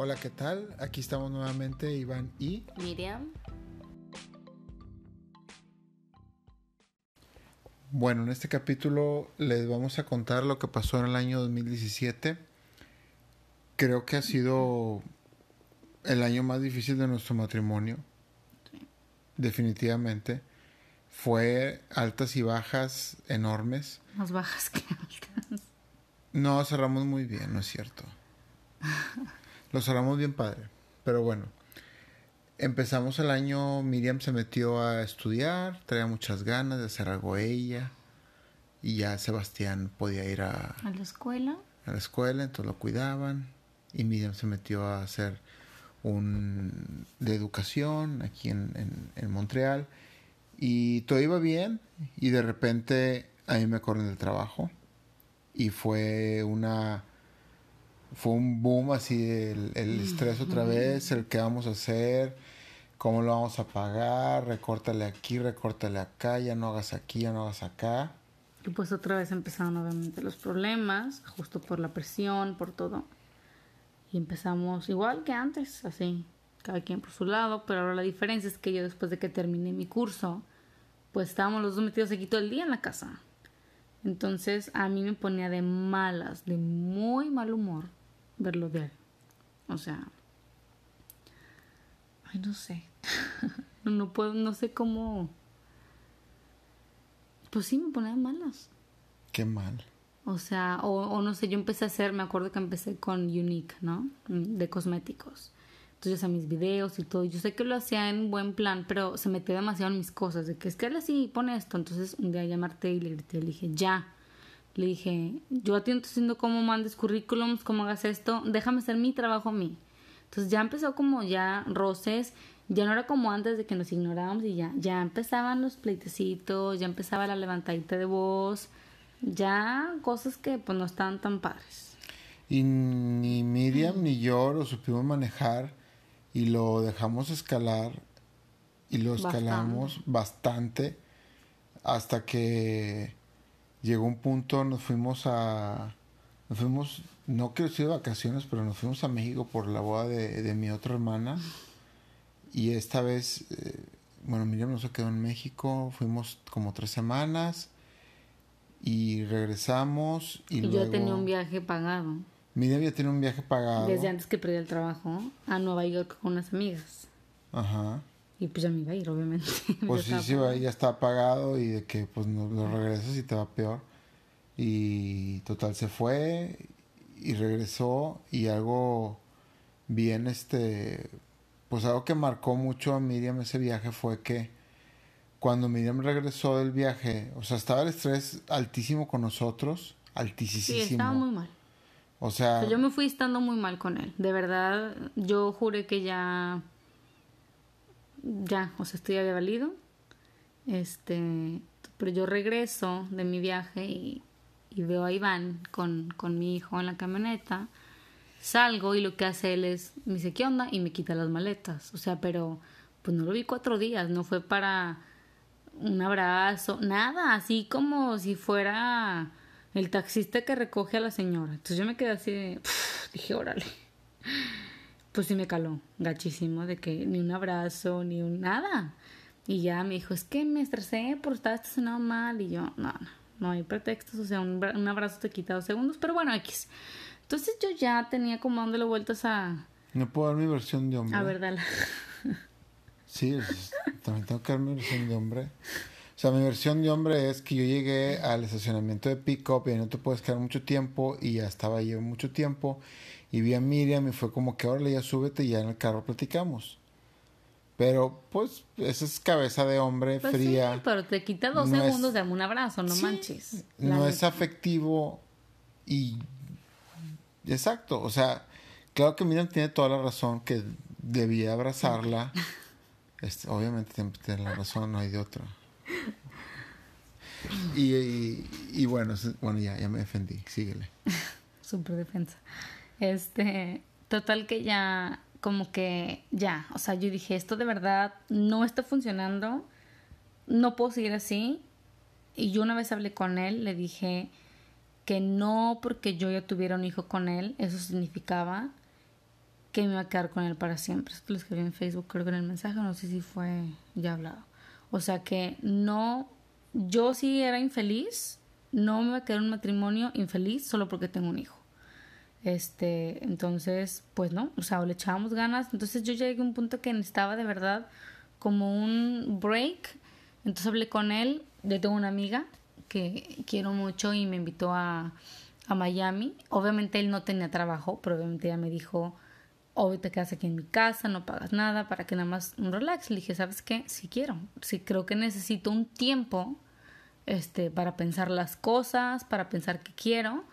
Hola, ¿qué tal? Aquí estamos nuevamente Iván y Miriam. Bueno, en este capítulo les vamos a contar lo que pasó en el año 2017. Creo que ha sido el año más difícil de nuestro matrimonio. Definitivamente. Fue altas y bajas enormes. Más bajas que altas. No, cerramos muy bien, no es cierto. Lo cerramos bien padre. Pero bueno, empezamos el año, Miriam se metió a estudiar, traía muchas ganas de hacer algo ella. Y ya Sebastián podía ir a, ¿A la escuela? a la escuela, entonces lo cuidaban. Y Miriam se metió a hacer un de educación aquí en, en, en Montreal. Y todo iba bien. Y de repente a mí me corren del trabajo. Y fue una fue un boom así el, el estrés otra vez, el qué vamos a hacer, cómo lo vamos a pagar, recórtale aquí, recórtale acá, ya no hagas aquí, ya no hagas acá. Y pues otra vez empezaron obviamente los problemas, justo por la presión, por todo. Y empezamos igual que antes, así, cada quien por su lado, pero ahora la diferencia es que yo después de que terminé mi curso, pues estábamos los dos metidos aquí todo el día en la casa. Entonces a mí me ponía de malas, de muy mal humor verlo de él. O sea, ay, no sé. no, no puedo, no sé cómo. Pues sí, me ponía de malas. Qué mal. O sea, o, o no sé, yo empecé a hacer, me acuerdo que empecé con Unique, ¿no? De cosméticos. Entonces a mis videos y todo. Yo sé que lo hacía en buen plan, pero se metía demasiado en mis cosas. De que es que él así pone esto. Entonces un día llamarte y le grité, le dije, ya. Le dije, yo a ti no estoy diciendo cómo mandes currículums, cómo hagas esto. Déjame hacer mi trabajo a mí. Entonces ya empezó como ya roces. Ya no era como antes de que nos ignorábamos y ya. Ya empezaban los pleitecitos, ya empezaba la levantadita de voz. Ya cosas que pues no estaban tan padres. Y ni Miriam ni yo lo supimos manejar y lo dejamos escalar y lo escalamos bastante, hasta que llegó un punto, nos fuimos a, nos fuimos, no quiero decir de vacaciones, pero nos fuimos a México por la boda de, de mi otra hermana y esta vez, eh, bueno, Miriam no se quedó en México, fuimos como tres semanas y regresamos y, Y, luego... yo tenía un viaje pagado. Miriam ya tiene un viaje pagado. Desde antes que perdí el trabajo a Nueva York con unas amigas. Ajá. Y pues ya me iba a ir, obviamente. Pues sí, sí, ya está pagado y de que pues no lo regresas y te va peor. Y total se fue y regresó y algo bien este pues algo que marcó mucho a Miriam ese viaje fue que cuando Miriam regresó del viaje, o sea, estaba el estrés altísimo con nosotros, Sí, altísimo. estaba muy mal. O sea, O sea, yo me fui estando muy mal con él. De verdad, yo juré que ya. Ya, o sea, esto ya había valido. Este. Pero yo regreso de mi viaje y, veo a Iván con, con mi hijo en la camioneta. Salgo y lo que hace él es. Me dice, ¿qué onda? Y me quita las maletas. O sea, pero. Pues no lo vi cuatro días. No fue para un abrazo. Nada. Así como si fuera el taxista que recoge a la señora. Entonces yo me quedé así de, dije, órale. Pues sí me caló, gachísimo, de que ni un abrazo, ni un nada. Y ya me dijo, es que me estresé por estar estacionado mal. Y yo, no, no, no hay pretextos, o sea, un, un abrazo te quita dos segundos, pero bueno, X. Entonces yo ya tenía como dándole vueltas a, no puedo dar mi versión de hombre. a ver, dale. Sí, es- también tengo que dar mi versión de hombre. O sea, mi versión de hombre es que yo llegué al estacionamiento de pick-up y no te puedes quedar mucho tiempo y ya estaba ahí mucho tiempo y vi a Miriam y fue como que ahora ya súbete y ya en el carro platicamos. Pero pues esa es cabeza de hombre Pues fría. sí, pero te quita dos No es- segundos de un abrazo, no Sí, manches. No es neta. afectivo y... Exacto, o sea, claro que Miriam tiene toda la razón que debía abrazarla. Este, obviamente tiene la razón, no hay de otra. Y, y, y bueno, es- bueno, ya, ya me defendí, síguele. Super defensa. Este, total que ya, como que ya, o sea, yo dije, esto de verdad no está funcionando, no puedo seguir así. Y yo una vez hablé con él, le dije que no porque yo ya tuviera un hijo con él, eso significaba que me iba a quedar con él para siempre. Esto lo escribí en Facebook, creo que en el mensaje, no sé si fue ya hablado. O sea que no, yo sí era infeliz, no me voy a quedar un matrimonio infeliz solo porque tengo un hijo. Este, entonces, pues no, o sea, le echábamos ganas. Entonces yo llegué a un punto que necesitaba de verdad como un break. Entonces hablé con él. Yo tengo una amiga que quiero mucho y me invitó a, a Miami. Obviamente él no tenía trabajo, pero obviamente ella me dijo, hoy te quedas aquí en mi casa, no pagas nada, para que nada más un relax. Le dije, ¿sabes qué? Sí quiero. Sí creo que necesito un tiempo este, para pensar las cosas, para pensar qué quiero.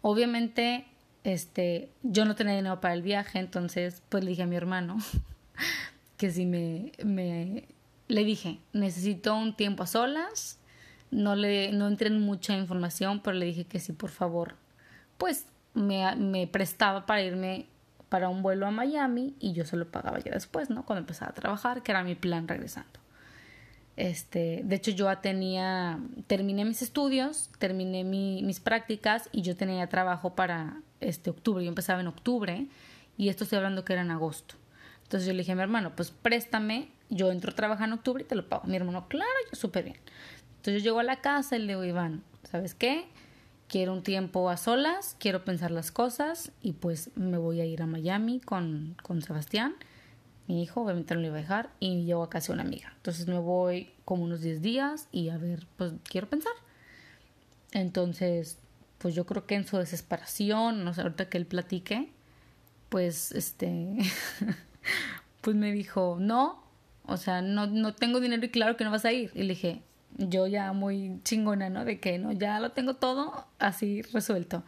Obviamente, este, yo no tenía dinero para el viaje, entonces pues le dije a mi hermano que si me, me le dije, necesito un tiempo a solas, no le no entré en mucha información, pero le dije que si por favor, pues me, me prestaba para irme para un vuelo a Miami y yo se lo pagaba ya después, ¿no? Cuando empezaba a trabajar, que era mi plan regresando. Este, de hecho, yo tenía, terminé mis estudios, terminé mis prácticas y yo tenía trabajo para este octubre. Yo empezaba en octubre y esto estoy hablando que era en agosto. Entonces yo le dije a mi hermano, pues préstame, yo entro a trabajar en octubre y te lo pago. Mi hermano, claro, yo súper bien. Entonces yo llego a la casa y le digo, Iván, ¿sabes qué? Quiero un tiempo a solas, quiero pensar las cosas y pues me voy a ir a Miami con, con Sebastián mi hijo, obviamente no lo iba a dejar, y llevo a casa una amiga. Entonces me voy como unos 10 días y a ver, pues quiero pensar. Entonces, pues yo creo que en su desesperación, no sé, ahorita que él platique, pues este, pues me dijo, no, o sea, no, no tengo dinero y claro que no vas a ir. Y le dije, yo ya muy chingona, ¿no? De que no, ya lo tengo todo así resuelto.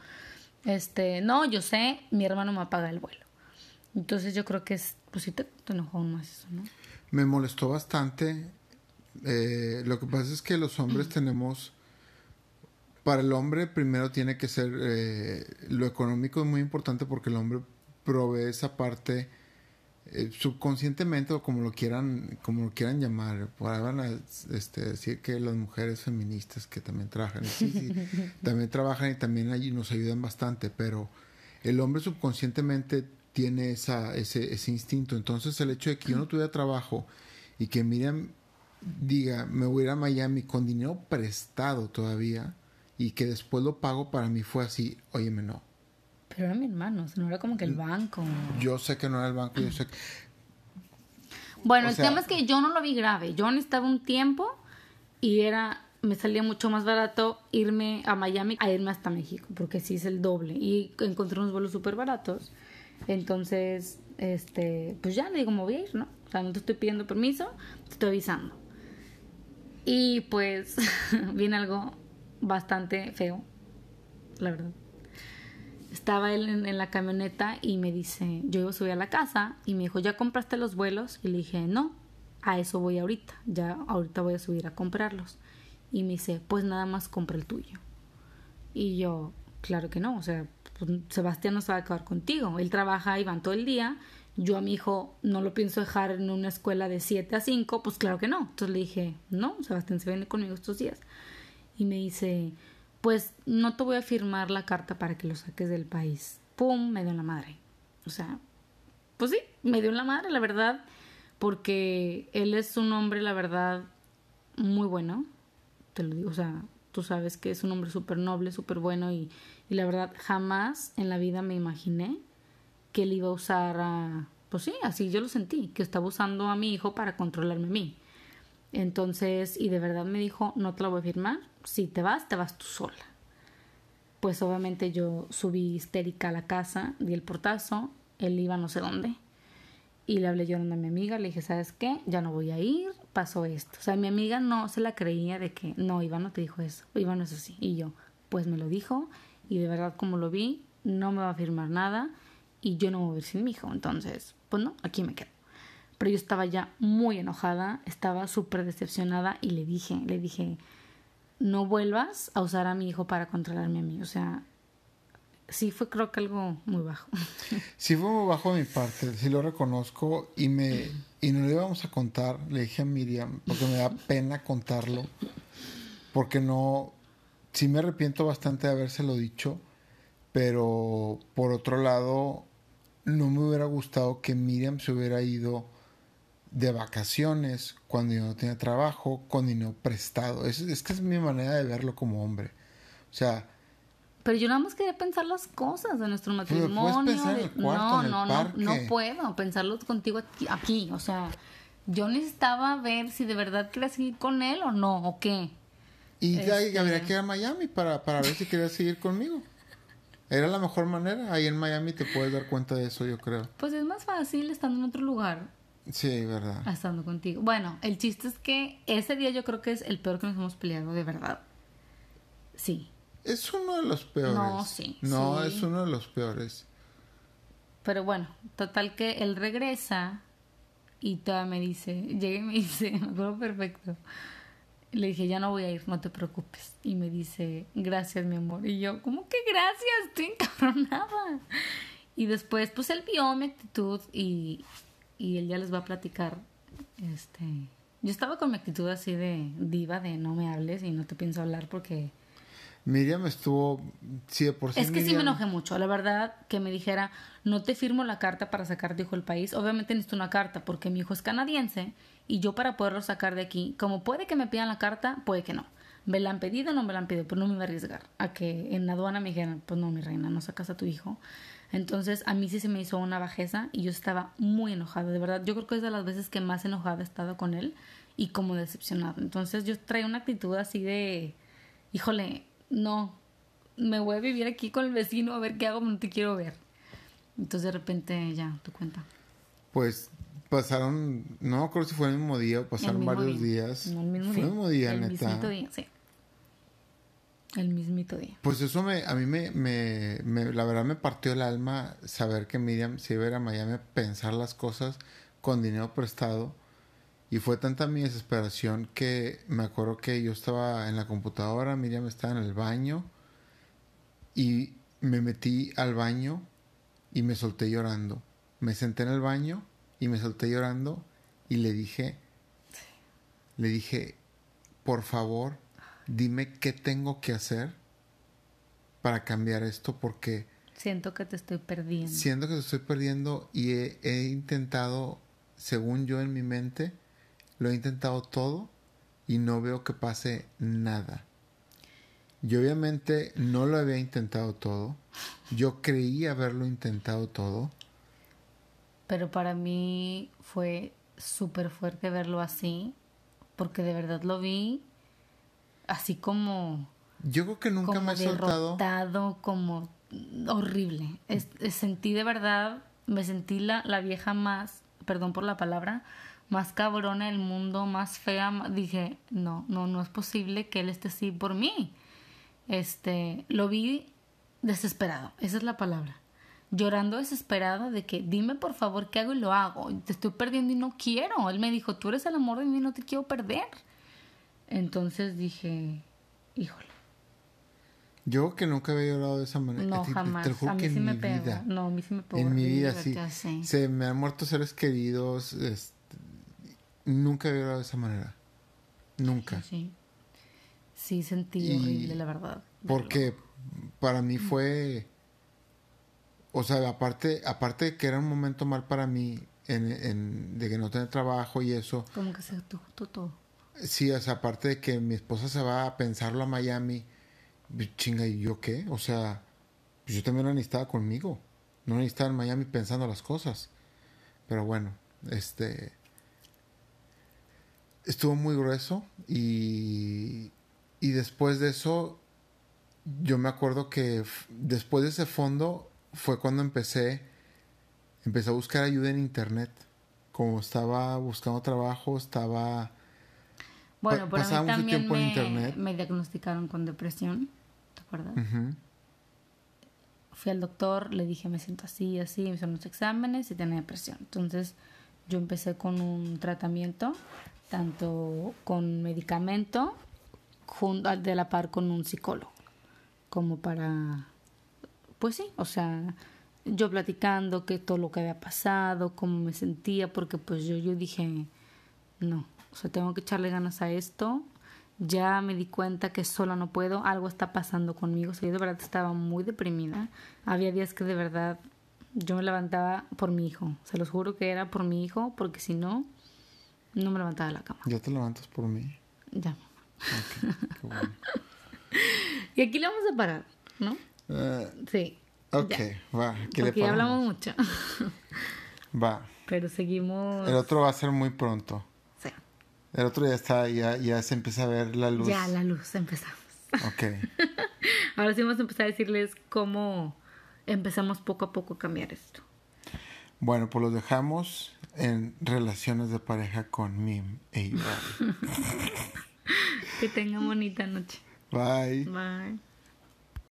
Este, no, yo sé, mi hermano me paga el vuelo. Entonces yo creo que es, pues sí te, enojó más eso, ¿no? Me molestó bastante. Eh, lo que pasa es que los hombres tenemos, para el hombre primero tiene que ser, eh, lo económico es muy importante porque el hombre provee esa parte eh, subconscientemente o como lo quieran como lo quieran llamar van a este, decir que las mujeres feministas que también trabajan también trabajan y también allí nos ayudan bastante pero el hombre subconscientemente tiene esa, ese, ese instinto. Entonces el hecho de que yo no tuviera trabajo y que Miriam diga, me voy a ir a Miami con dinero prestado todavía y que después lo pago, para mí fue así, óyeme, no. Pero era mi hermano, no era como que el banco. Yo sé que no era el banco, yo sé que... Bueno, el tema es que yo no lo vi grave. Yo necesitaba un tiempo y era me salía mucho más barato irme a Miami a irme hasta México, porque sí es el doble. Y encontré unos vuelos súper baratos. Entonces, este, pues ya le digo, me voy a ir, ¿no? O sea, no te estoy pidiendo permiso, te estoy avisando. Y pues viene algo bastante feo, la verdad. Estaba él en, la camioneta y me dice, yo iba a subir a la casa y me dijo, ¿ya compraste los vuelos? Y le dije, no, a eso voy ahorita, ya ahorita voy a subir a comprarlos. Y me dice, pues nada más compra el tuyo. Y yo, claro que no, o sea, pues, Sebastián no se va a quedar contigo. Él trabaja y van todo el día. Yo a mi hijo no lo pienso dejar en una escuela de 7 a 5, pues claro que no. Entonces le dije, no, Sebastián se viene conmigo estos días. Y me dice, pues no te voy a firmar la carta para que lo saques del país. ¡Pum! Me dio la madre. O sea, pues sí, me dio la madre, la verdad, porque él es un hombre, la verdad, muy bueno. Te lo digo, o sea, tú sabes que es un hombre súper noble, súper bueno y y la verdad, jamás en la vida me imaginé que él iba a usar a... Pues sí, así yo lo sentí, que estaba usando a mi hijo para controlarme a mí. Entonces, y de verdad me dijo, no te lo voy a firmar, si te vas, te vas tú sola. Pues obviamente yo subí histérica a la casa, di el portazo, él iba no sé dónde. Y le hablé llorando a mi amiga, le dije, ¿sabes qué? Ya no voy a ir, pasó esto. O sea, mi amiga no se la creía de que, no, Iván no te dijo eso, Iván no es así. Y yo, pues me lo dijo y de verdad como lo vi, no me va a firmar nada y yo no voy a ver sin mi hijo. Entonces, pues no, aquí me quedo. Pero yo estaba ya muy enojada, estaba súper decepcionada y le dije, le dije, no vuelvas a usar a mi hijo para controlarme a mí. O sea, sí fue creo que algo muy bajo. Sí fue muy bajo de mi parte, sí lo reconozco y me y no le íbamos a contar, le dije a Miriam, porque me da pena contarlo, porque no, sí me arrepiento bastante de habérselo dicho, pero por otro lado, no me hubiera gustado que Miriam se hubiera ido de vacaciones cuando yo no tenía trabajo, con dinero prestado. Es, es que es mi manera de verlo como hombre. O sea... Pero yo nada más quería pensar las cosas de nuestro matrimonio. no, no, no, no puedo pensarlo contigo aquí, aquí. O sea, yo necesitaba ver si de verdad quería seguir con él o no, o qué. Y ya este habría que ir a Miami para, para ver si quería seguir conmigo. Era la mejor manera. Ahí en Miami te puedes dar cuenta de eso, yo creo. Pues es más fácil estando en otro lugar. Sí, verdad. Estando contigo. Bueno, el chiste es que ese día yo creo que es el peor que nos hemos peleado, de verdad. Sí. Es uno de los peores. No, sí. No, es uno de los peores. Pero bueno, total que él regresa y todavía me dice, llega y me dice, me acuerdo perfecto le dije, ya no voy a ir, no te preocupes. Y me dice, gracias, mi amor. Y yo, ¿cómo que gracias? Estoy encabronada. Y después, pues él vio mi actitud y, y él ya les va a platicar. Este, yo estaba con mi actitud así de diva, de no me hables y no te pienso hablar porque Miriam estuvo, sí, de por sí. Es que sí me enojé mucho, la verdad, que me dijera, no te firmo la carta para sacar de hijo del país. Obviamente necesito una carta porque mi hijo es canadiense y yo para poderlo sacar de aquí, como puede que me pidan la carta, puede que no. Me la han pedido, no me la han pedido, pero no me voy a arriesgar a que en la aduana me dijeran, pues no, mi reina, no sacas a tu hijo. Entonces a mí sí se me hizo una bajeza y yo estaba muy enojada, de verdad. Yo creo que es de las veces que más enojada he estado con él y como decepcionada. Entonces yo traía una actitud así de, híjole, no, me voy a vivir aquí con el vecino a ver qué hago, no te quiero ver. Entonces de repente ya, tu cuenta. Pues pasaron, no acuerdo si fue el mismo día o pasaron varios días. No, el mismo fue el mismo día, el Mismito día, sí. El mismito día. Pues eso me, a mí me, me, me, la verdad me partió el alma saber que Miriam se iba a ir a Miami a pensar las cosas con dinero prestado y fue tanta mi desesperación que me acuerdo que yo estaba en la computadora, Miriam estaba en el baño y me metí al baño y me solté llorando. Me senté en el baño y me solté llorando y le dije, le dije, por favor, dime qué tengo que hacer para cambiar esto porque... Siento que te estoy perdiendo. Siento que te estoy perdiendo y he intentado, según yo en mi mente, lo he intentado todo y no veo que pase nada. Yo obviamente no lo había intentado todo. Yo creí haberlo intentado todo. Pero para mí fue súper fuerte verlo así, porque de verdad lo vi así como... Yo creo que nunca me he soltado. como horrible. sentí de verdad, me sentí la, la vieja más, perdón por la palabra, más cabrona del mundo, más fea, dije, no, no, no es posible que él esté así por mí. Este, lo vi desesperado, esa es la palabra. Llorando desesperado de que dime por favor qué hago y lo hago. Te estoy perdiendo y no quiero. Él me dijo, tú eres el amor de mí, no te quiero perder. Entonces dije, híjole. Yo que nunca había llorado de esa manera. No, jamás. a mí sí me pega. No, a mí sí me pega. En mi vida sí. Se me han muerto seres queridos. Este, Nunca había llorado de esa manera. Nunca. Sí. Sí, sentí horrible, la verdad. Porque para mí fue. O sea, aparte, aparte de que era un momento mal para mí, en, en, de que no tenía trabajo y eso. Como que se justo todo. Sí, o sea, aparte de que mi esposa se va a pensarlo a Miami, chinga, ¿y yo qué? O sea, pues yo también no necesitaba conmigo. No necesitaba en Miami pensando las cosas. Pero bueno, este estuvo muy grueso y, y después de eso yo me acuerdo que después de ese fondo fue cuando empecé empecé a buscar ayuda en internet como estaba buscando trabajo estaba bueno pero a mí también me, internet. me diagnosticaron con depresión ¿te acuerdas? fui al doctor le dije me siento así así me hicieron los exámenes y tenía depresión entonces yo empecé con un tratamiento tanto con medicamento junto de la par con un psicólogo como para pues sí o sea yo platicando que todo lo que había pasado cómo me sentía porque pues yo yo dije no o sea tengo que echarle ganas a esto ya me di cuenta que sola no puedo algo está pasando conmigo o sea, yo de verdad estaba muy deprimida había días que de verdad Yo me levantaba por mi hijo. Se los juro que era por mi hijo, porque si no, no me levantaba de la cama. ¿Ya te levantas por mí? Ya. Ok, qué bueno. y aquí le vamos a parar, ¿no? Eh, sí. Ok, va. Aquí Porque ya hablamos mucho. va. Pero seguimos. El otro va a ser muy pronto. El otro ya está, ya, ya se empieza a ver la luz. Ya, la luz, empezamos. Ok. Ahora sí vamos a empezar a decirles cómo empezamos poco a poco a cambiar esto. Bueno, pues los dejamos en relaciones de pareja con Mim e Iván. que tengan bonita noche. Bye. Bye.